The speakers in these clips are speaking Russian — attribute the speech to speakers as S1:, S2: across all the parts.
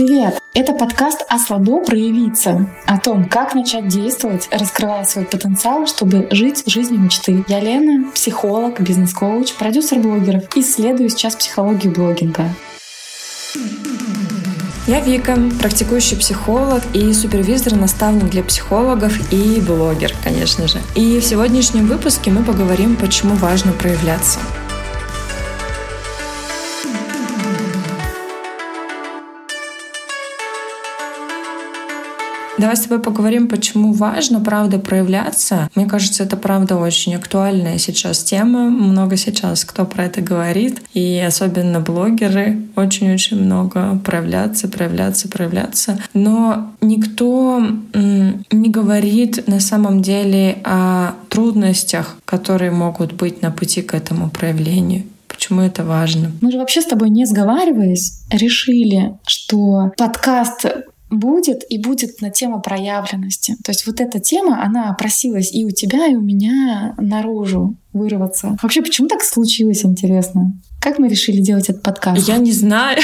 S1: Привет! Это подкаст «А слабо проявиться» о том, как начать действовать, раскрывая свой потенциал, чтобы жить жизнью мечты. Я Лена, психолог, бизнес-коуч, продюсер блогеров, исследую сейчас психологию блогинга.
S2: Я Вика, практикующий психолог и супервизор-наставник для психологов и блогер, конечно же. И в сегодняшнем выпуске мы поговорим, почему важно проявляться. Давай с тобой поговорим, почему важно, правда, проявляться. Мне кажется, это правда очень актуальная сейчас тема. Много сейчас кто про это говорит. И особенно блогеры очень-очень много проявляться, проявляться, проявляться. Но никто не говорит на самом деле о трудностях, которые могут быть на пути к этому проявлению. Почему это важно?
S1: Мы же вообще с тобой, не сговариваясь, решили, что подкаст будет и будет на тему проявленности. То есть вот эта тема, она просилась и у тебя, и у меня наружу вырваться. Вообще, почему так случилось, интересно? Как мы решили делать этот подкаст?
S2: Я не знаю.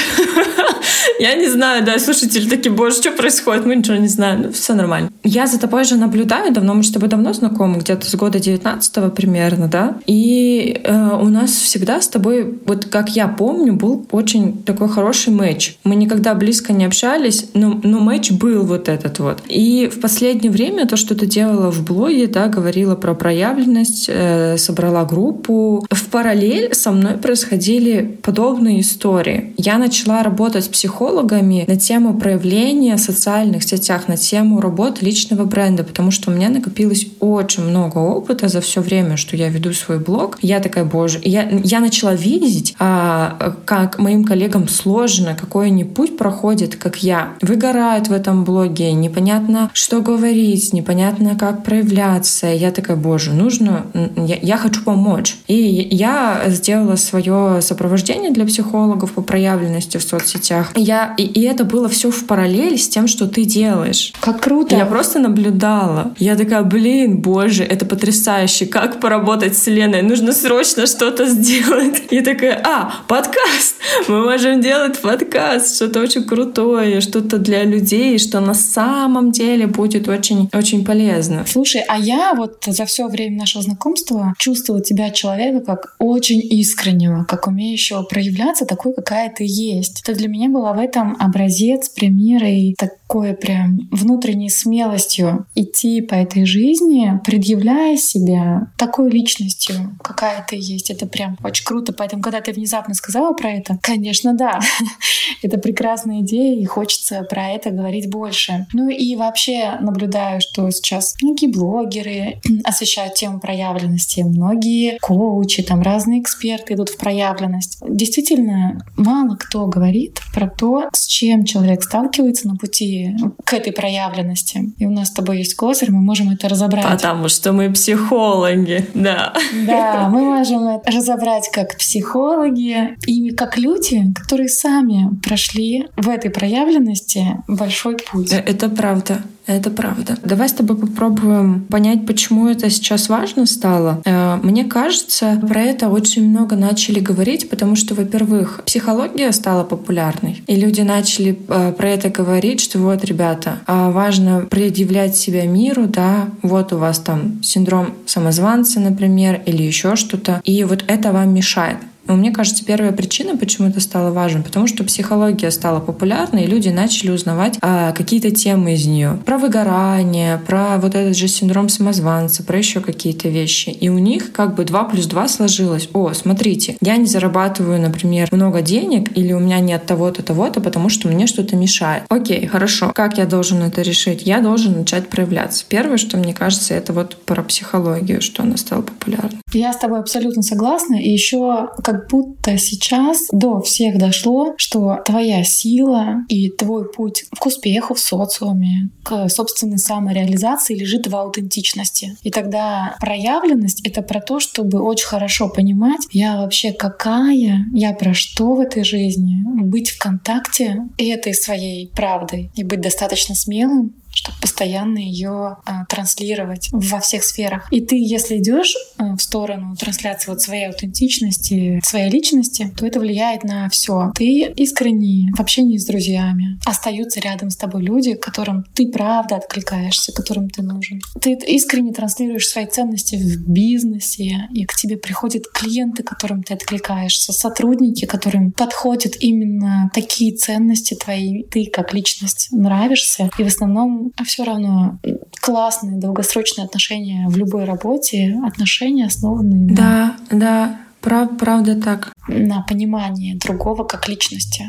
S2: Я не знаю, да, слушатели такие, боже, что происходит? Мы ничего не знаем. Ну, все нормально. Я за тобой же наблюдаю давно, мы с тобой давно знакомы, где-то с года 19 примерно, да? И э, у нас всегда с тобой, вот как я помню, был очень такой хороший матч. Мы никогда близко не общались, но, но матч был вот этот вот. И в последнее время то, что ты делала в блоге, да, говорила про проявленность, э, собрала группу. В параллель со мной происходили подобные истории. Я начала работать с психологами на тему проявления в социальных сетях, на тему работы личного бренда, потому что у меня накопилось очень много опыта за все время, что я веду свой блог. Я такая, боже, я, я начала видеть, а, как моим коллегам сложно, какой они путь проходят, как я. Выгорают в этом блоге, непонятно, что говорить, непонятно, как проявляться. Я такая, боже, нужно, я, я хочу помочь. И я сделала свое сопровождение для психологов по проявленности в соцсетях. Я и, и это было все в параллели с тем, что ты делаешь.
S1: Как круто.
S2: Я просто наблюдала. Я такая, блин, боже, это потрясающе. Как поработать с Леной? Нужно срочно что-то сделать. И такая, а, подкаст. Мы можем делать подкаст. Что-то очень крутое, что-то для людей, что на самом деле будет очень, очень полезно.
S1: Слушай, а я вот за все время нашего знакомства чувствовала тебя человека как очень искреннего, как умеющего проявляться такой, какая ты есть. Это для меня была в этом образец, пример и такой прям внутренней смелостью идти по этой жизни, предъявляя себя такой личностью, какая ты есть. Это прям очень круто. Поэтому, когда ты внезапно сказала про это, конечно, да, это прекрасная идея, и хочется про это говорить больше. Ну и вообще наблюдаю, что сейчас многие блогеры освещают тему проявленности, многие коучи, там разные эксперты идут в проявленность. Действительно, мало кто говорит про то, с чем человек сталкивается на пути к этой проявленности. И у нас с тобой есть козырь, мы можем это разобрать.
S2: Потому что мы психологи, да.
S1: Да, мы можем это разобрать как психологи и как люди, которые сами прошли в этой проявленности большой путь. Э,
S2: это правда. Это правда. Давай с тобой попробуем понять, почему это сейчас важно стало. Э, мне кажется, про это очень много начали говорить, потому что, во-первых, психология стала популярной, и люди начали э, про это говорить, что вот, ребята, а важно предъявлять себя миру, да, вот у вас там синдром самозванца, например, или еще что-то, и вот это вам мешает. Но мне кажется, первая причина, почему это стало важным, потому что психология стала популярной, и люди начали узнавать а, какие-то темы из нее. Про выгорание, про вот этот же синдром самозванца, про еще какие-то вещи. И у них как бы 2 плюс 2 сложилось. О, смотрите, я не зарабатываю, например, много денег, или у меня нет того-то, того-то, потому что мне что-то мешает. Окей, хорошо. Как я должен это решить? Я должен начать проявляться. Первое, что мне кажется, это вот про психологию, что она стала популярной.
S1: Я с тобой абсолютно согласна. И еще как как будто сейчас до всех дошло, что твоя сила и твой путь к успеху в социуме, к собственной самореализации лежит в аутентичности. И тогда проявленность — это про то, чтобы очень хорошо понимать, я вообще какая, я про что в этой жизни, быть в контакте этой своей правдой и быть достаточно смелым, чтобы постоянно ее а, транслировать во всех сферах. И ты, если идешь а, в сторону трансляции вот своей аутентичности, своей личности, то это влияет на все. Ты искренне в общении с друзьями. Остаются рядом с тобой люди, которым ты правда откликаешься, которым ты нужен. Ты искренне транслируешь свои ценности в бизнесе, и к тебе приходят клиенты, которым ты откликаешься, сотрудники, которым подходят именно такие ценности твои, ты как личность нравишься. И в основном а все равно классные долгосрочные отношения в любой работе, отношения основанные
S2: да, на... Да, прав, правда так.
S1: На понимании другого как личности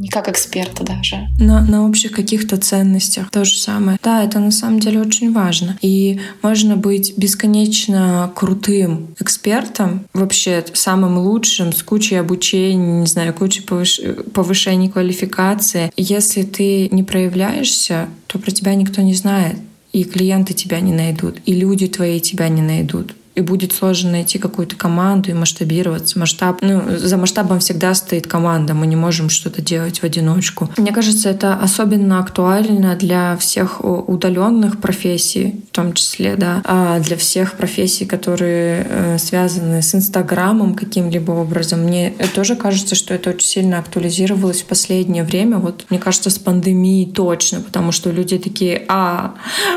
S1: не как эксперта даже.
S2: На, на общих каких-то ценностях то же самое. Да, это на самом деле очень важно. И можно быть бесконечно крутым экспертом, вообще самым лучшим, с кучей обучения, не знаю, кучей повыш... повышений квалификации. Если ты не проявляешься, то про тебя никто не знает. И клиенты тебя не найдут, и люди твои тебя не найдут и будет сложно найти какую-то команду и масштабироваться. Масштаб, ну, за масштабом всегда стоит команда, мы не можем что-то делать в одиночку. Мне кажется, это особенно актуально для всех удаленных профессий, в том числе, да, а для всех профессий, которые э, связаны с Инстаграмом каким-либо образом. Мне тоже кажется, что это очень сильно актуализировалось в последнее время. Вот, мне кажется, с пандемией точно, потому что люди такие, а,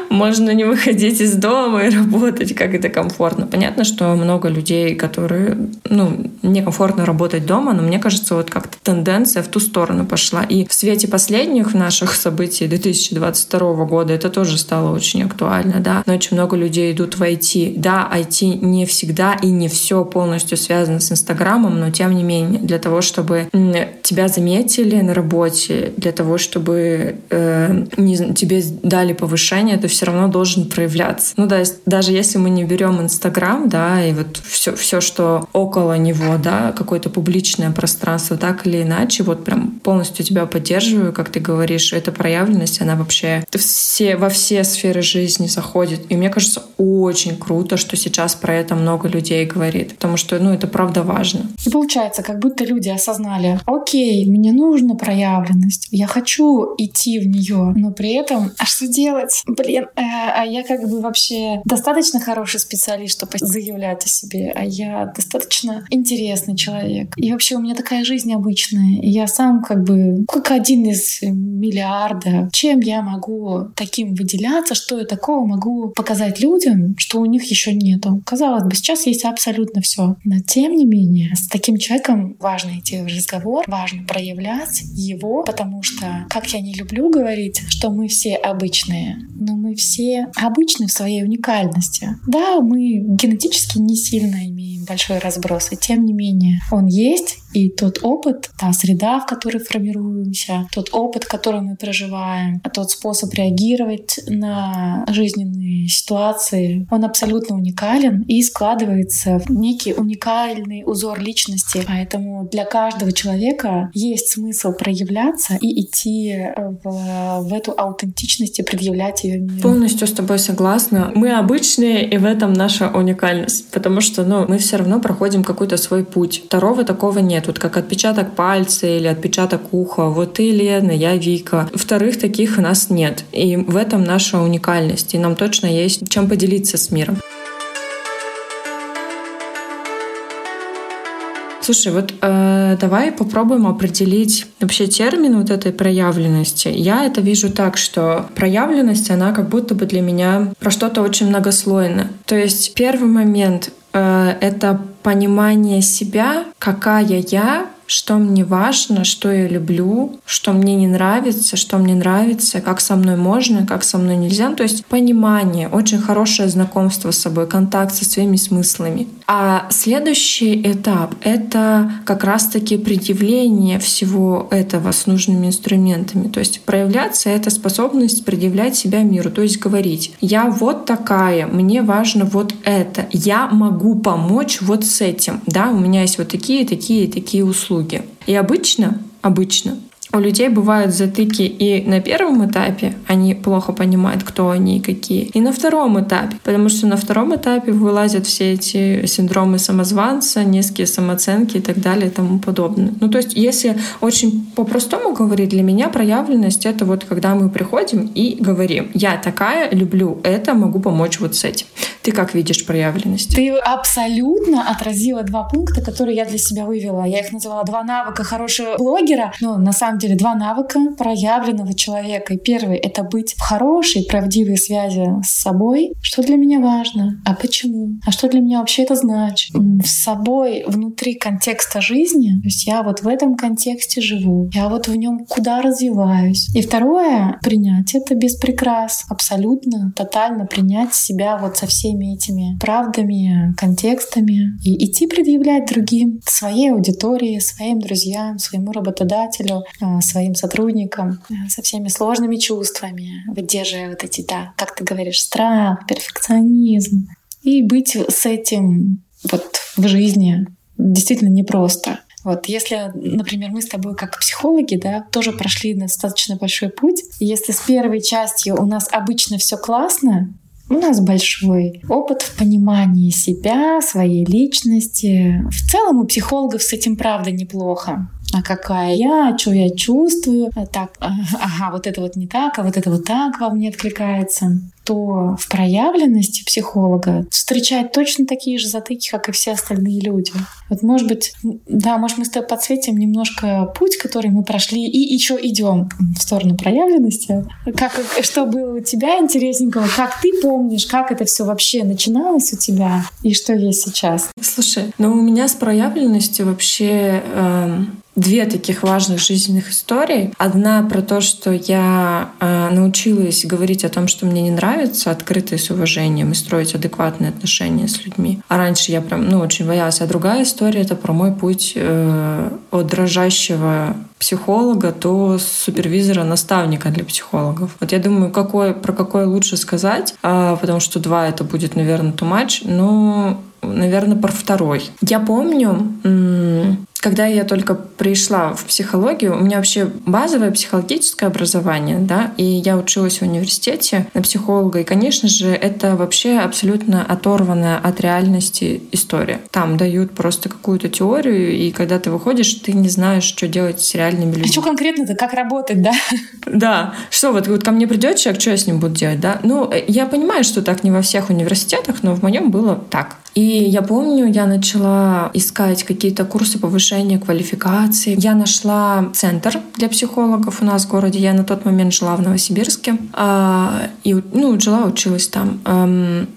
S2: можно не выходить из дома и работать, как это комфортно комфортно. Понятно, что много людей, которые, ну, некомфортно работать дома, но мне кажется, вот как-то тенденция в ту сторону пошла. И в свете последних наших событий 2022 года это тоже стало очень актуально, да. Но очень много людей идут в IT. Да, IT не всегда и не все полностью связано с Инстаграмом, но тем не менее, для того, чтобы тебя заметили на работе, для того, чтобы э, не, тебе дали повышение, ты все равно должен проявляться. Ну да, даже если мы не берем Инстаграм, Инстаграм, да, и вот все, все, что около него, да, какое-то публичное пространство, так или иначе, вот прям полностью тебя поддерживаю, как ты говоришь, эта проявленность, она вообще все, во все сферы жизни заходит. И мне кажется, очень круто, что сейчас про это много людей говорит, потому что, ну, это правда важно.
S1: И получается, как будто люди осознали, окей, мне нужна проявленность, я хочу идти в нее, но при этом, а что делать? Блин, э, а я как бы вообще достаточно хороший специалист, чтобы заявлять о себе, а я достаточно интересный человек. И вообще у меня такая жизнь обычная. И я сам как бы как один из миллиарда. Чем я могу таким выделяться, что я такого могу показать людям, что у них еще нету? Казалось бы, сейчас есть абсолютно все. Но тем не менее, с таким человеком важно идти в разговор, важно проявлять его, потому что, как я не люблю говорить, что мы все обычные, но мы все обычны в своей уникальности. Да, мы генетически не сильно имеем большой разброс, и тем не менее он есть, и тот опыт, та среда, в которой формируемся, тот опыт, который мы проживаем, тот способ реагировать на жизненные ситуации, он абсолютно уникален и складывается в некий уникальный узор личности. Поэтому для каждого человека есть смысл проявляться и идти в, в эту аутентичность и предъявлять ее миру.
S2: Полностью с тобой согласна. Мы обычные, и в этом наша уникальность, потому что ну, мы все равно проходим какой-то свой путь. Второго такого нет. Вот как отпечаток пальца или отпечаток уха. Вот ты, Лена, я Вика. Вторых таких у нас нет. И в этом наша уникальность. И нам точно есть чем поделиться с миром. Слушай, вот э, давай попробуем определить вообще термин вот этой проявленности. Я это вижу так, что проявленность, она как будто бы для меня про что-то очень многослойное. То есть первый момент э, это понимание себя, какая я, что мне важно, что я люблю, что мне не нравится, что мне нравится, как со мной можно, как со мной нельзя. Ну, то есть понимание, очень хорошее знакомство с собой, контакт со своими смыслами. А следующий этап — это как раз-таки предъявление всего этого с нужными инструментами. То есть проявляться — это способность предъявлять себя миру, то есть говорить «я вот такая, мне важно вот это, я могу помочь вот с этим, да, у меня есть вот такие, такие, такие услуги». И обычно, обычно у людей бывают затыки и на первом этапе, они плохо понимают, кто они и какие, и на втором этапе, потому что на втором этапе вылазят все эти синдромы самозванца, низкие самооценки и так далее и тому подобное. Ну, то есть, если очень по-простому говорить, для меня проявленность — это вот когда мы приходим и говорим, я такая, люблю это, могу помочь вот с этим. Ты как видишь проявленность?
S1: Ты абсолютно отразила два пункта, которые я для себя вывела. Я их называла два навыка хорошего блогера, но на самом деле два навыка проявленного человека. И первый — это быть в хорошей, правдивой связи с собой. Что для меня важно? А почему? А что для меня вообще это значит? С собой внутри контекста жизни. То есть я вот в этом контексте живу. Я вот в нем куда развиваюсь. И второе — принять это без прикрас. Абсолютно, тотально принять себя вот со всеми этими правдами, контекстами и идти предъявлять другим, своей аудитории, своим друзьям, своему работодателю, а, своим сотрудникам, а, со всеми сложными чувствами, выдерживая вот эти, да, как ты говоришь, страх, перфекционизм. И быть с этим вот в жизни действительно непросто. Вот, если, например, мы с тобой как психологи, да, тоже прошли достаточно большой путь, если с первой частью у нас обычно все классно, у нас большой опыт в понимании себя, своей личности. В целом у психологов с этим правда неплохо. А какая я, что я чувствую, а так, ага, вот это вот не так, а вот это вот так во мне откликается то в проявленности психолога встречает точно такие же затыки, как и все остальные люди. Вот, может быть, да, может, мы с тобой подсветим немножко путь, который мы прошли, и еще идем в сторону проявленности. Как, что было у тебя интересненького, как ты помнишь, как это все вообще начиналось у тебя, и что есть сейчас?
S2: Слушай, ну у меня с проявленностью вообще э, две таких важных жизненных истории. Одна про то, что я э, научилась говорить о том, что мне не нравится, открыто с уважением, и строить адекватные отношения с людьми. А раньше я прям, ну, очень боялась. А другая история — это про мой путь э, от дрожащего психолога до супервизора-наставника для психологов. Вот я думаю, какой, про какой лучше сказать, э, потому что два — это будет, наверное, too much, но наверное, про второй. Я помню, когда я только пришла в психологию, у меня вообще базовое психологическое образование, да, и я училась в университете на психолога, и, конечно же, это вообще абсолютно оторванная от реальности история. Там дают просто какую-то теорию, и когда ты выходишь, ты не знаешь, что делать с реальными людьми. А
S1: что конкретно-то, как работать, да?
S2: Да. Что вот, вот ко мне придет человек, что я с ним буду делать, да? Ну, я понимаю, что так не во всех университетах, но в моем было так. И я помню, я начала искать какие-то курсы повышения квалификации. Я нашла центр для психологов у нас в городе. Я на тот момент жила в Новосибирске. А, и, ну, жила, училась там.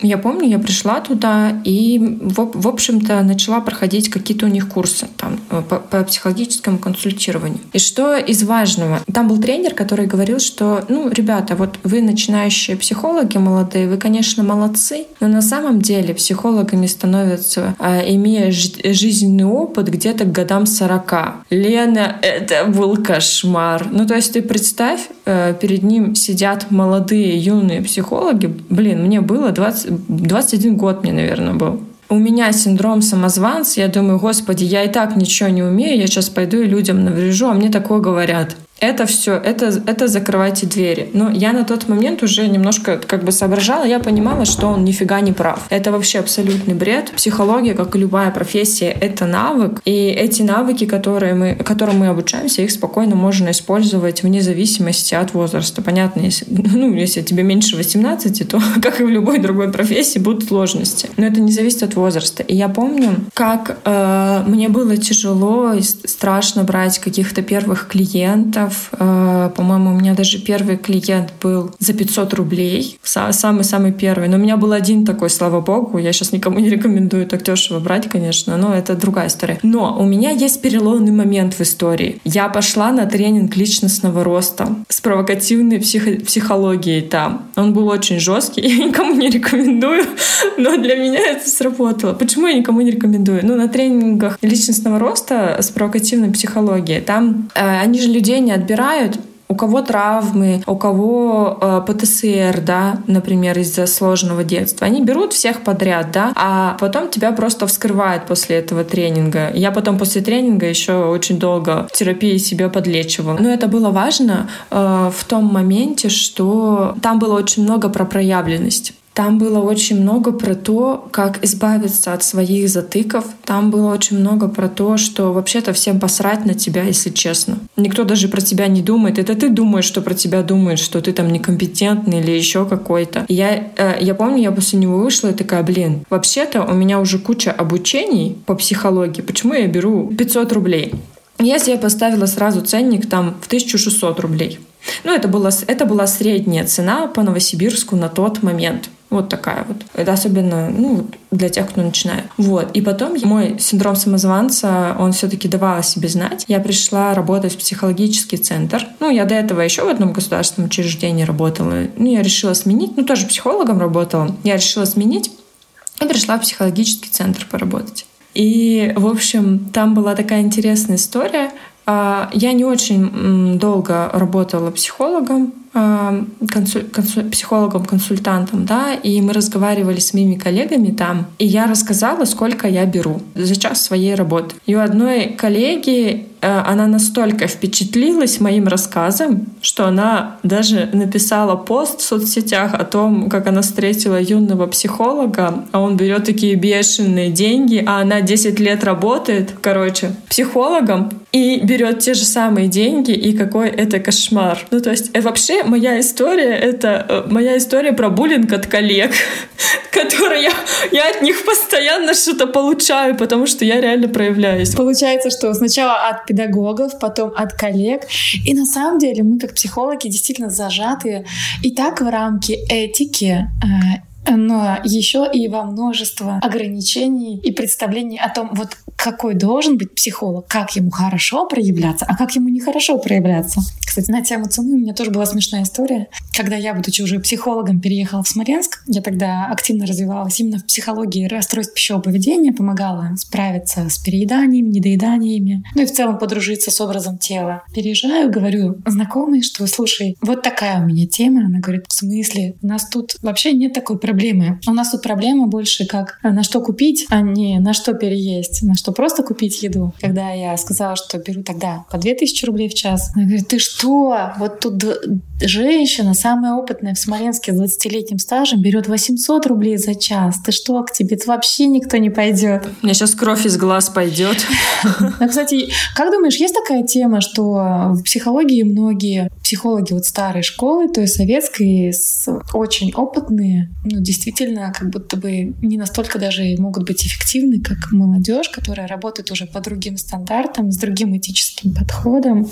S2: Я помню, я пришла туда и, в, общем-то, начала проходить какие-то у них курсы там э, по психологическому консультированию. И что из важного? Там был тренер, который говорил, что, ну, ребята, вот вы начинающие психологи молодые, вы, конечно, молодцы, но на самом деле психологами они становятся, а, имея жизненный опыт где-то к годам 40. Лена, это был кошмар. Ну, то есть ты представь, э, перед ним сидят молодые, юные психологи. Блин, мне было 20, 21 год мне, наверное, был. У меня синдром самозванца, я думаю, господи, я и так ничего не умею, я сейчас пойду и людям наврежу, а мне такое говорят это все, это, это закрывайте двери. Но я на тот момент уже немножко как бы соображала, я понимала, что он нифига не прав. Это вообще абсолютный бред. Психология, как и любая профессия, это навык. И эти навыки, которые мы, которым мы обучаемся, их спокойно можно использовать вне зависимости от возраста. Понятно, если, ну, если тебе меньше 18, то, как и в любой другой профессии, будут сложности. Но это не зависит от возраста. И я помню, как э, мне было тяжело и страшно брать каких-то первых клиентов, клиентов. Э, по-моему, у меня даже первый клиент был за 500 рублей. Самый-самый первый. Но у меня был один такой, слава богу. Я сейчас никому не рекомендую так дешево брать, конечно, но это другая история. Но у меня есть переломный момент в истории. Я пошла на тренинг личностного роста с провокативной психо- психологией там. Он был очень жесткий, я никому не рекомендую, но для меня это сработало. Почему я никому не рекомендую? Ну, на тренингах личностного роста с провокативной психологией, там э, они же людей не отбирают у кого травмы, у кого э, ПТСР, да, например, из-за сложного детства. Они берут всех подряд, да, а потом тебя просто вскрывают после этого тренинга. Я потом после тренинга еще очень долго в терапии себя подлечивала. Но это было важно э, в том моменте, что там было очень много про проявленность. Там было очень много про то, как избавиться от своих затыков. Там было очень много про то, что вообще-то всем посрать на тебя, если честно. Никто даже про тебя не думает. Это ты думаешь, что про тебя думают, что ты там некомпетентный или еще какой-то. Я, э, я помню, я после него вышла и такая, блин, вообще-то у меня уже куча обучений по психологии. Почему я беру 500 рублей? Я себе поставила сразу ценник там в 1600 рублей. Ну, это была, это была средняя цена по Новосибирску на тот момент. Вот такая вот. Это особенно ну, для тех, кто начинает. Вот. И потом мой синдром самозванца, он все-таки давал о себе знать. Я пришла работать в психологический центр. Ну, я до этого еще в одном государственном учреждении работала. Ну, я решила сменить. Ну, тоже психологом работала. Я решила сменить и пришла в психологический центр поработать. И, в общем, там была такая интересная история. А, я не очень долго работала психологом, консуль, консуль, психологом-консультантом, да, и мы разговаривали с моими коллегами там, и я рассказала, сколько я беру за час своей работы. И у одной коллеги она настолько впечатлилась моим рассказом, что она даже написала пост в соцсетях о том, как она встретила юного психолога, а он берет такие бешеные деньги, а она 10 лет работает, короче, психологом и берет те же самые деньги, и какой это кошмар. Ну, то есть, э, вообще, моя история — это э, моя история про буллинг от коллег, которые я, я от них постоянно что-то получаю, потому что я реально проявляюсь.
S1: Получается, что сначала от педагогов, потом от коллег. И на самом деле мы как психологи действительно зажаты и так в рамки этики, э, но еще и во множество ограничений и представлений о том, вот какой должен быть психолог, как ему хорошо проявляться, а как ему нехорошо проявляться. Кстати, на тему цены у меня тоже была смешная история. Когда я, будучи уже психологом, переехала в Смоленск, я тогда активно развивалась именно в психологии расстройств пищевого поведения, помогала справиться с перееданиями, недоеданиями, ну и в целом подружиться с образом тела. Переезжаю, говорю знакомой, что, слушай, вот такая у меня тема. Она говорит, в смысле? У нас тут вообще нет такой проблемы. У нас тут проблема больше как на что купить, а не на что переесть, на что просто купить еду. Когда я сказала, что беру тогда по 2000 рублей в час, она говорит, ты что? Вот тут женщина, самая опытная в Смоленске с 20-летним стажем, берет 800 рублей за час. Ты что, к тебе вообще никто не пойдет.
S2: У меня сейчас кровь из глаз пойдет.
S1: Ну, кстати, как думаешь, есть такая тема, что в психологии многие психологи вот старой школы, то есть советской, очень опытные, ну, действительно, как будто бы не настолько даже могут быть эффективны, как молодежь, которая работают уже по другим стандартам, с другим этическим подходом.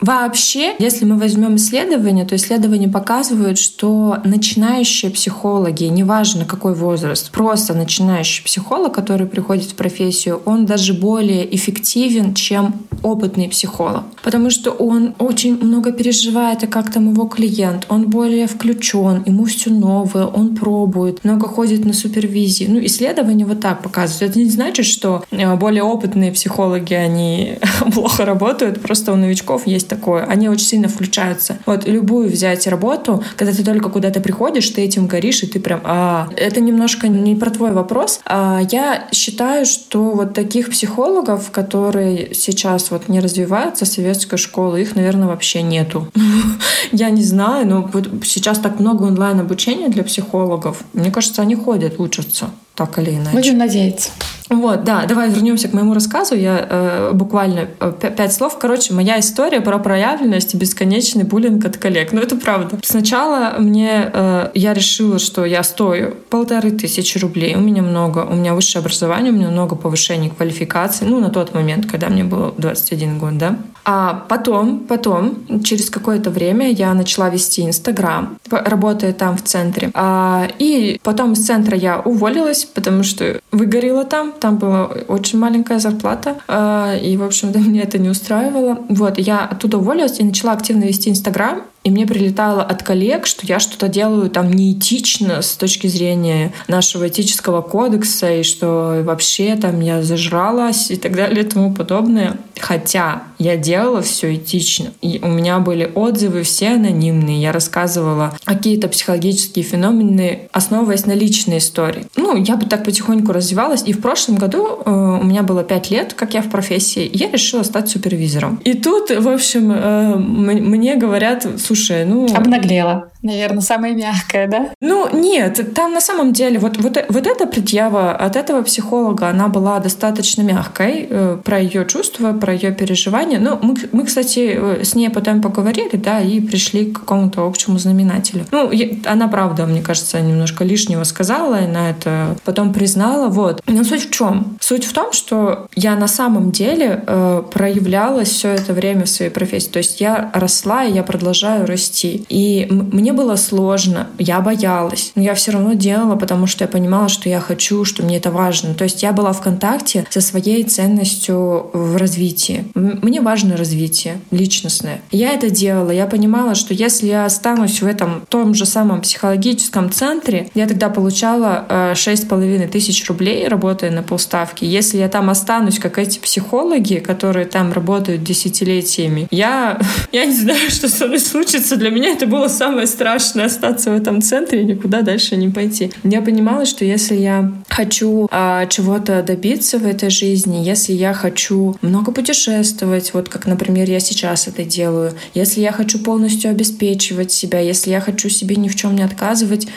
S2: Вообще, если мы возьмем исследования, то исследования показывают, что начинающие психологи, неважно какой возраст, просто начинающий психолог, который приходит в профессию, он даже более эффективен, чем опытный психолог. Потому что он очень много переживает, а как там его клиент, он более включен, ему все новое, он пробует, много ходит на супервизии. Ну, исследования вот так показывают. Это не значит, что э, более опытные психологи, они плохо работают, просто у новичков есть есть такое. Они очень сильно включаются. Вот любую взять работу, когда ты только куда-то приходишь, ты этим горишь, и ты прям... А, это немножко не про твой вопрос. А, я считаю, что вот таких психологов, которые сейчас вот не развиваются, советской школы, их, наверное, вообще нету. Я не знаю, но сейчас так много онлайн-обучения для психологов. Мне кажется, они ходят, учатся так или иначе.
S1: Будем надеяться.
S2: Вот, да, давай вернемся к моему рассказу. Я э, буквально э, пять слов. Короче, моя история про проявленность и бесконечный буллинг от коллег. Ну, это правда. Сначала мне э, я решила, что я стою полторы тысячи рублей. У меня много, у меня высшее образование, у меня много повышений квалификации. Ну, на тот момент, когда мне было 21 год, да. А потом, потом, через какое-то время я начала вести Инстаграм, работая там в центре. А, и потом из центра я уволилась, потому что выгорела там. Там была очень маленькая зарплата. А, и, в общем-то, меня это не устраивало. Вот, я оттуда уволилась и начала активно вести Инстаграм. И мне прилетало от коллег, что я что-то делаю там неэтично с точки зрения нашего этического кодекса, и что вообще там я зажралась и так далее и тому подобное. Хотя я делала все этично. И у меня были отзывы все анонимные. Я рассказывала какие-то психологические феномены, основываясь на личной истории. Ну, я бы так потихоньку развивалась. И в прошлом году э, у меня было пять лет, как я в профессии, и я решила стать супервизором. И тут, в общем, э, мне говорят, слушай, ну...
S1: Обнаглела наверное, самое мягкое, да?
S2: Ну, нет, там на самом деле вот, вот, вот эта предъява от этого психолога, она была достаточно мягкой э, про ее чувства, про ее переживания. Ну, мы, мы, кстати, э, с ней потом поговорили, да, и пришли к какому-то общему знаменателю. Ну, она, правда, мне кажется, немножко лишнего сказала, и на это потом признала, вот. Но суть в чем? Суть в том, что я на самом деле э, проявлялась все это время в своей профессии. То есть я росла, и я продолжаю расти. И мне было сложно, я боялась, но я все равно делала, потому что я понимала, что я хочу, что мне это важно. То есть я была в контакте со своей ценностью в развитии. Мне важно развитие личностное. Я это делала. Я понимала, что если я останусь в этом том же самом психологическом центре, я тогда получала шесть с половиной тысяч рублей, работая на полставки. Если я там останусь, как эти психологи, которые там работают десятилетиями, я, я не знаю, что со мной случится. Для меня это было самое страшное страшно остаться в этом центре и никуда дальше не пойти. Я понимала, что если я хочу а, чего-то добиться в этой жизни, если я хочу много путешествовать, вот как, например, я сейчас это делаю, если я хочу полностью обеспечивать себя, если я хочу себе ни в чем не отказывать,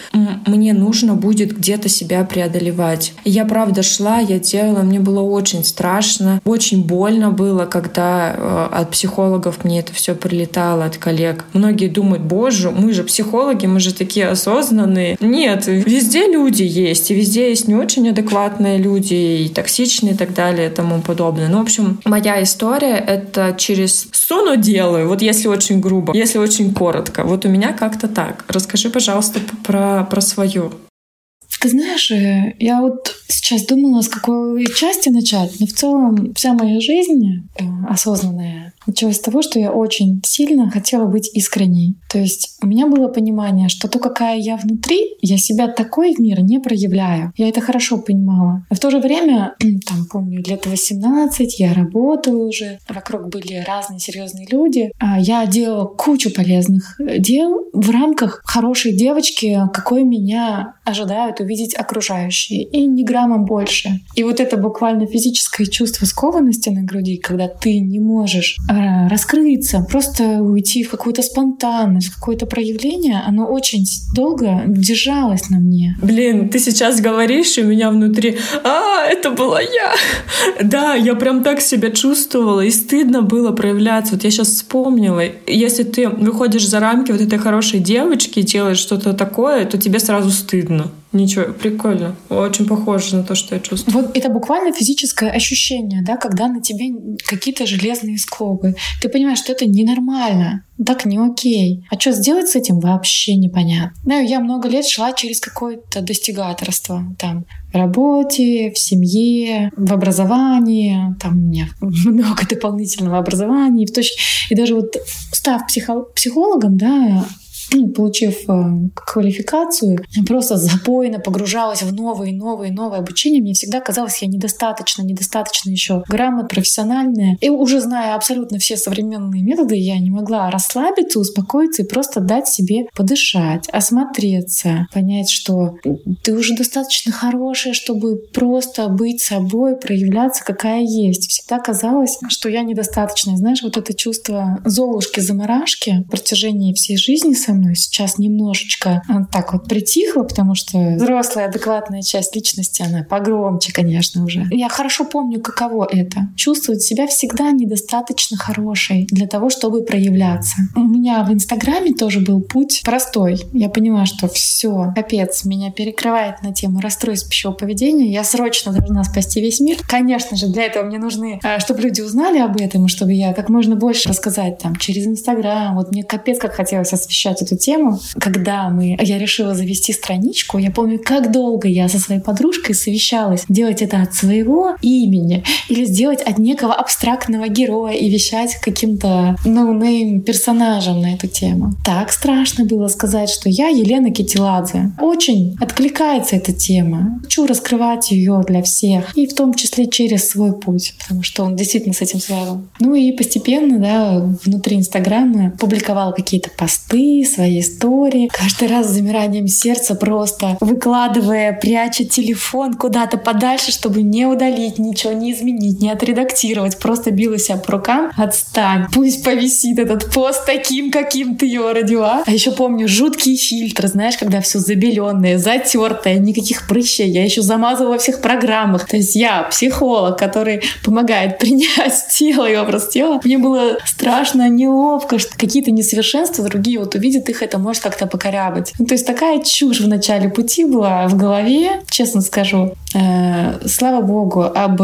S2: мне нужно будет где-то себя преодолевать. Я правда шла, я делала, мне было очень страшно, очень больно было, когда э, от психологов мне это все прилетало, от коллег. Многие думают, боже, мы же психологи, мы же такие осознанные. Нет, везде люди есть, и везде есть не очень адекватные люди, и токсичные и так далее и тому подобное. Ну, в общем, моя история — это через суну делаю, вот если очень грубо, если очень коротко. Вот у меня как-то так. Расскажи, пожалуйста, про, про свою.
S1: Ты знаешь, э, я вот сейчас думала, с какой части начать, но в целом вся моя жизнь э, осознанная началось с того, что я очень сильно хотела быть искренней. То есть у меня было понимание, что то, какая я внутри, я себя такой в мир не проявляю. Я это хорошо понимала. А в то же время, там, помню, лет 18, я работала уже, вокруг были разные серьезные люди. А я делала кучу полезных э, дел в рамках хорошей девочки, какой меня ожидают увидеть окружающие. И ни грамма больше. И вот это буквально физическое чувство скованности на груди, когда ты не можешь а, раскрыться, просто уйти в какую-то спонтанность, в какое-то проявление, оно очень долго держалось на мне.
S2: Блин, ты сейчас говоришь, и у меня внутри, а, это была я. Да, я прям так себя чувствовала, и стыдно было проявляться. Вот я сейчас вспомнила, если ты выходишь за рамки вот этой хорошей девочки и делаешь что-то такое, то тебе сразу стыдно. Ничего, прикольно. Очень похоже на то, что я чувствую.
S1: Вот это буквально физическое ощущение, да, когда на тебе какие-то железные скобы. Ты понимаешь, что это ненормально, так не окей. А что сделать с этим вообще непонятно. Ну, я много лет шла через какое-то достигаторство. Там в работе, в семье, в образовании. Там у меня много дополнительного образования. И, в точ... и даже вот став психо... психологом, да, получив э, квалификацию, просто запойно погружалась в новые, новые, новые обучения. Мне всегда казалось, я недостаточно, недостаточно еще грамот, профессиональная. И уже зная абсолютно все современные методы, я не могла расслабиться, успокоиться и просто дать себе подышать, осмотреться, понять, что ты уже достаточно хорошая, чтобы просто быть собой, проявляться, какая есть. Всегда казалось, что я недостаточно. Знаешь, вот это чувство золушки-замарашки в протяжении всей жизни со мной сейчас немножечко а, так вот притихла, потому что взрослая, адекватная часть личности, она погромче, конечно, уже. Я хорошо помню, каково это. Чувствовать себя всегда недостаточно хорошей для того, чтобы проявляться. У меня в Инстаграме тоже был путь простой. Я поняла, что все, капец, меня перекрывает на тему расстройств пищевого поведения. Я срочно должна спасти весь мир. Конечно же, для этого мне нужны, а, чтобы люди узнали об этом, чтобы я как можно больше рассказать там через Инстаграм. Вот мне капец как хотелось освещать тему. Когда мы, я решила завести страничку, я помню, как долго я со своей подружкой совещалась, делать это от своего имени или сделать от некого абстрактного героя и вещать каким-то no name персонажем на эту тему. Так страшно было сказать, что я Елена Китиладзе. Очень откликается эта тема. Хочу раскрывать ее для всех, и в том числе через свой путь, потому что он действительно с этим связан. Ну и постепенно, да, внутри Инстаграма публиковала какие-то посты, свои истории. Каждый раз с замиранием сердца просто выкладывая, пряча телефон куда-то подальше, чтобы не удалить ничего, не изменить, не отредактировать. Просто била себя по рукам. Отстань. Пусть повисит этот пост таким, каким ты его родила. А еще помню жуткий фильтр, знаешь, когда все забеленное, затертое, никаких прыщей. Я еще замазывала во всех программах. То есть я психолог, который помогает принять тело и образ тела. Мне было страшно, неловко, что какие-то несовершенства другие вот увидят их, это может как-то покорябать. Ну, то есть такая чушь в начале пути была в голове, честно скажу. Э, слава богу, об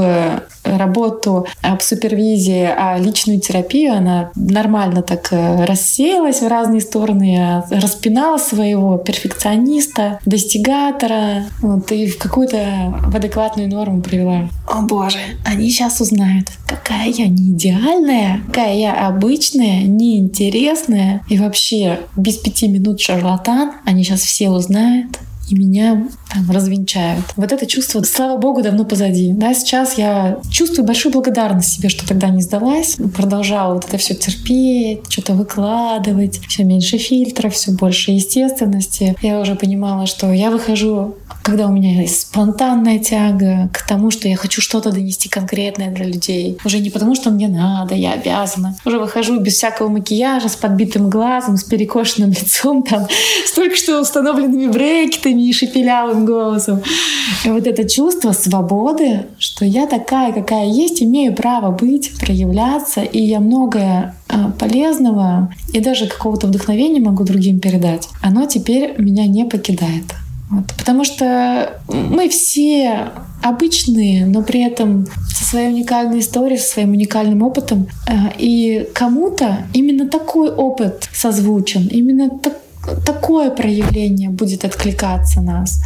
S1: работу, об супервизии, а личную терапию она нормально так э, рассеялась в разные стороны, распинала своего перфекциониста, достигатора, вот, и в какую-то в адекватную норму привела. О боже, они сейчас узнают, какая я не идеальная, какая я обычная, неинтересная и вообще без пяти минут шарлатан. Они сейчас все узнают, и меня там развенчают. Вот это чувство, слава богу, давно позади. Да, сейчас я чувствую большую благодарность себе, что тогда не сдалась, продолжала вот это все терпеть, что-то выкладывать, все меньше фильтров, все больше естественности. Я уже понимала, что я выхожу, когда у меня есть спонтанная тяга к тому, что я хочу что-то донести конкретное для людей. Уже не потому, что мне надо, я обязана. Уже выхожу без всякого макияжа, с подбитым глазом, с перекошенным лицом, там, с только что установленными брекетами, и шепелявым голосом. И вот это чувство свободы, что я такая, какая есть, имею право быть, проявляться, и я многое а, полезного и даже какого-то вдохновения могу другим передать, оно теперь меня не покидает. Вот. Потому что мы все обычные, но при этом со своей уникальной историей, со своим уникальным опытом. А, и кому-то именно такой опыт созвучен, именно так, такое проявление будет откликаться нас.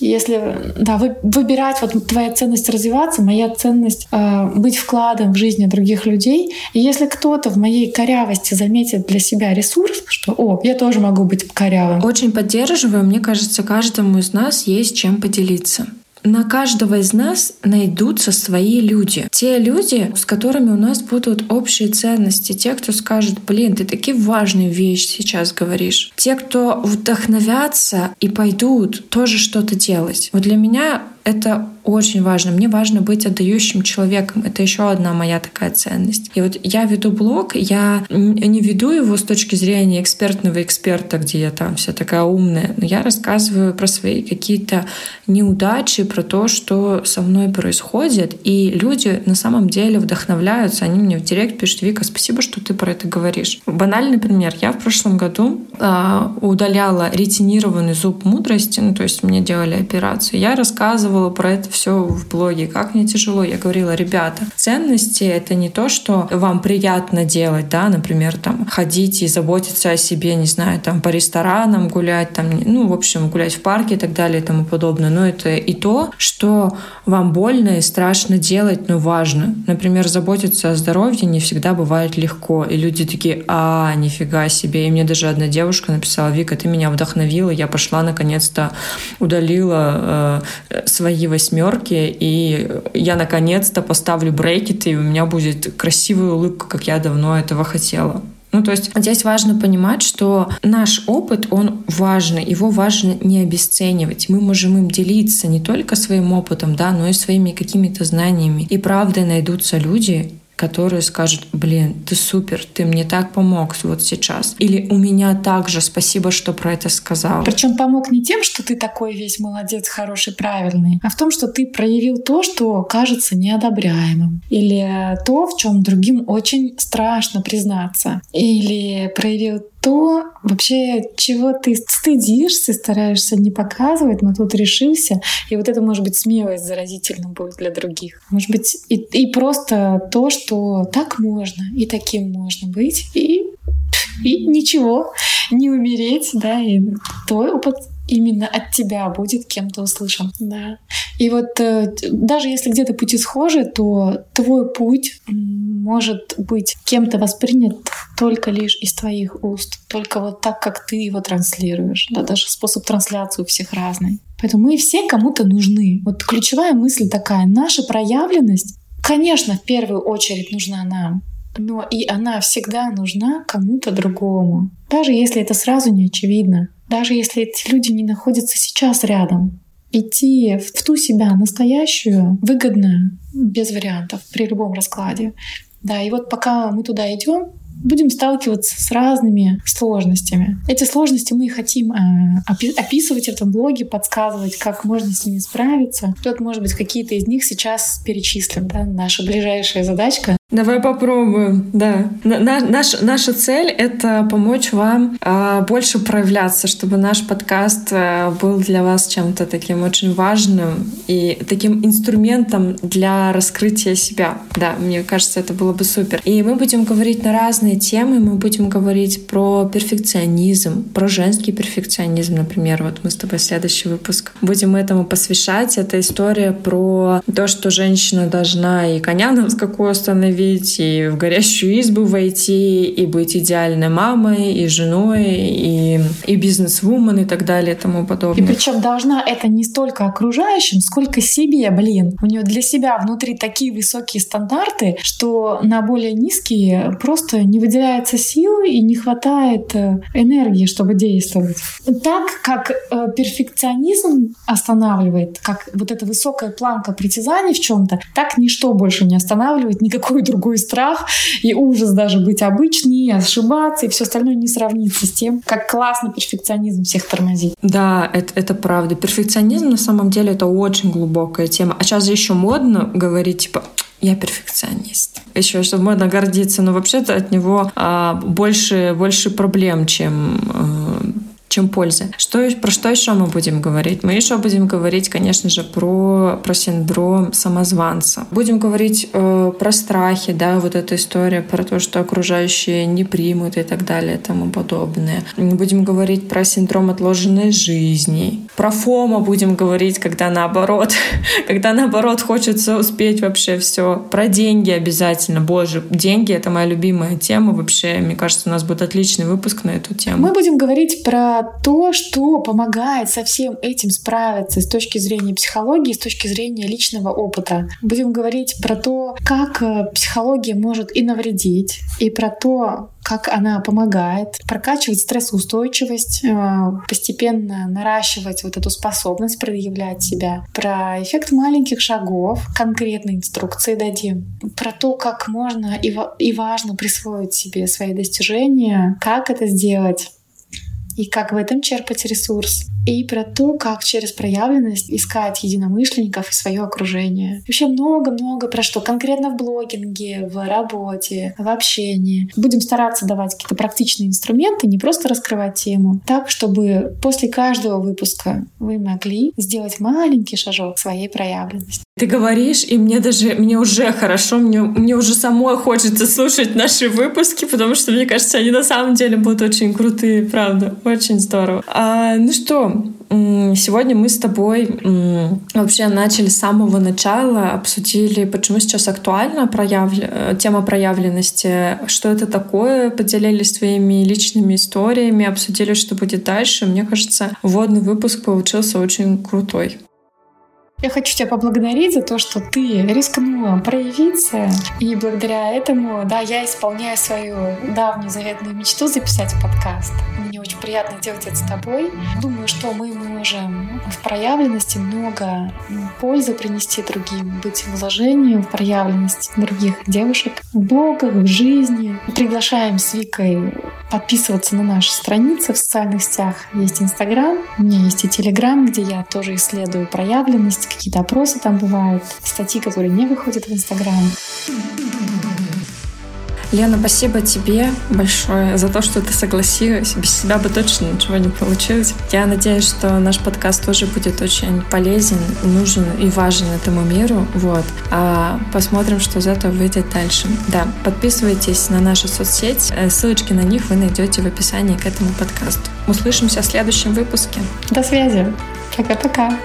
S1: Если да, вы, выбирать, вот твоя ценность развиваться, моя ценность э, быть вкладом в жизни других людей. И если кто-то в моей корявости заметит для себя ресурс, что «О, я тоже могу быть корявым».
S2: Очень поддерживаю. Мне кажется, каждому из нас есть чем поделиться на каждого из нас найдутся свои люди. Те люди, с которыми у нас будут общие ценности. Те, кто скажет, блин, ты такие важные вещи сейчас говоришь. Те, кто вдохновятся и пойдут тоже что-то делать. Вот для меня это очень важно. Мне важно быть отдающим человеком. Это еще одна моя такая ценность. И вот я веду блог, я не веду его с точки зрения экспертного эксперта, где я там вся такая умная, но я рассказываю про свои какие-то неудачи, про то, что со мной происходит. И люди на самом деле вдохновляются. Они мне в директ пишут, Вика, спасибо, что ты про это говоришь. Банальный пример. Я в прошлом году э, удаляла ретинированный зуб мудрости, ну то есть мне делали операцию. Я рассказывала рассказывала про это все в блоге, как мне тяжело. Я говорила, ребята, ценности — это не то, что вам приятно делать, да, например, там, ходить и заботиться о себе, не знаю, там, по ресторанам гулять, там, ну, в общем, гулять в парке и так далее и тому подобное. Но это и то, что вам больно и страшно делать, но важно. Например, заботиться о здоровье не всегда бывает легко. И люди такие, а, нифига себе. И мне даже одна девушка написала, Вика, ты меня вдохновила, я пошла наконец-то удалила э, свои свои восьмерки, и я наконец-то поставлю брекеты, и у меня будет красивая улыбка, как я давно этого хотела. Ну, то есть здесь важно понимать, что наш опыт, он важный, его важно не обесценивать. Мы можем им делиться не только своим опытом, да, но и своими какими-то знаниями. И правда найдутся люди, которые скажут, блин, ты супер, ты мне так помог вот сейчас. Или у меня также, спасибо, что про это сказал.
S1: Причем помог не тем, что ты такой весь молодец, хороший, правильный, а в том, что ты проявил то, что кажется неодобряемым. Или то, в чем другим очень страшно признаться. Или проявил то вообще, чего ты стыдишься, стараешься не показывать, но тут решился. И вот это, может быть, смелость заразительно будет для других. Может быть, и, и просто то, что так можно, и таким можно быть, и и ничего. не умереть, да, и твой опыт именно от тебя будет кем-то услышан. Да. И вот э, даже если где-то пути схожи, то твой путь может быть кем-то воспринят только лишь из твоих уст, только вот так, как ты его транслируешь. Да, даже способ трансляции у всех разный. Поэтому мы все кому-то нужны. Вот ключевая мысль такая. Наша проявленность, конечно, в первую очередь нужна нам, но и она всегда нужна кому-то другому. Даже если это сразу не очевидно. Даже если эти люди не находятся сейчас рядом. Идти в ту себя настоящую выгодно, без вариантов, при любом раскладе. Да, и вот пока мы туда идем, будем сталкиваться с разными сложностями. Эти сложности мы хотим э, описывать в этом блоге, подсказывать, как можно с ними справиться. Тут, может быть, какие-то из них сейчас перечислим. Да? Наша ближайшая задачка
S2: Давай попробуем, да. На, наш, наша цель — это помочь вам э, больше проявляться, чтобы наш подкаст э, был для вас чем-то таким очень важным и таким инструментом для раскрытия себя. Да, мне кажется, это было бы супер. И мы будем говорить на разные темы. Мы будем говорить про перфекционизм, про женский перфекционизм, например. Вот мы с тобой следующий выпуск будем этому посвящать. Это история про то, что женщина должна и коня на скаку остановить, и в горящую избу войти, и быть идеальной мамой, и женой, и, и бизнес-вумен, и так далее, и тому подобное.
S1: И причем должна это не столько окружающим, сколько себе, блин. У нее для себя внутри такие высокие стандарты, что на более низкие просто не выделяется сил и не хватает э, энергии, чтобы действовать. Так как э, перфекционизм останавливает, как вот эта высокая планка притязаний в чем-то, так ничто больше не останавливает никакую другой страх и ужас даже быть обычнее, ошибаться, и все остальное не сравнится с тем, как классно перфекционизм всех тормозит.
S2: Да, это, это правда. Перфекционизм на самом деле это очень глубокая тема. А сейчас еще модно говорить, типа, я перфекционист. Еще, чтобы модно гордиться, но вообще-то от него а, больше, больше проблем, чем а, чем пользы. Что, про что еще мы будем говорить? Мы еще будем говорить, конечно же, про, про синдром самозванца. Будем говорить э, про страхи, да, вот эта история про то, что окружающие не примут и так далее и тому подобное. Будем говорить про синдром отложенной жизни. Про фома будем говорить, когда наоборот, когда наоборот хочется успеть вообще все. Про деньги обязательно. Боже, деньги — это моя любимая тема вообще. Мне кажется, у нас будет отличный выпуск на эту тему.
S1: Мы будем говорить про то, что помогает со всем этим справиться с точки зрения психологии, с точки зрения личного опыта. Будем говорить про то, как э, психология может и навредить, и про то, как она помогает прокачивать стрессоустойчивость, э, постепенно наращивать вот эту способность проявлять себя. Про эффект маленьких шагов, конкретные инструкции дадим. Про то, как можно и важно присвоить себе свои достижения, как это сделать и как в этом черпать ресурс и про то, как через проявленность искать единомышленников и свое окружение. Вообще много-много про что конкретно в блогинге, в работе, в общении. Будем стараться давать какие-то практичные инструменты, не просто раскрывать тему, так, чтобы после каждого выпуска вы могли сделать маленький шажок к своей проявленности.
S2: Ты говоришь, и мне даже, мне уже хорошо, мне, мне уже самой хочется слушать наши выпуски, потому что, мне кажется, они на самом деле будут очень крутые, правда, очень здорово. А, ну что, Сегодня мы с тобой вообще начали с самого начала, обсудили, почему сейчас актуальна проявля... Э, тема проявленности, что это такое, поделились своими личными историями, обсудили, что будет дальше. Мне кажется, вводный выпуск получился очень крутой.
S1: Я хочу тебя поблагодарить за то, что ты рискнула проявиться, и благодаря этому, да, я исполняю свою давнюю заветную мечту записать подкаст. Приятно делать это с тобой. Думаю, что мы можем в проявленности много пользы принести другим, быть вложением в проявленность других девушек в блогах, в жизни. Приглашаем с Викой подписываться на наши страницы в социальных сетях. Есть Инстаграм, у меня есть и Телеграм, где я тоже исследую проявленность, какие-то опросы там бывают, статьи, которые не выходят в Инстаграм.
S2: Лена, спасибо тебе большое за то, что ты согласилась. Без тебя бы точно ничего не получилось. Я надеюсь, что наш подкаст тоже будет очень полезен, нужен и важен этому миру. Вот. А посмотрим, что из этого выйдет дальше. Да, подписывайтесь на наши соцсети. Э, ссылочки на них вы найдете в описании к этому подкасту. Услышимся в следующем выпуске.
S1: До связи. Пока-пока.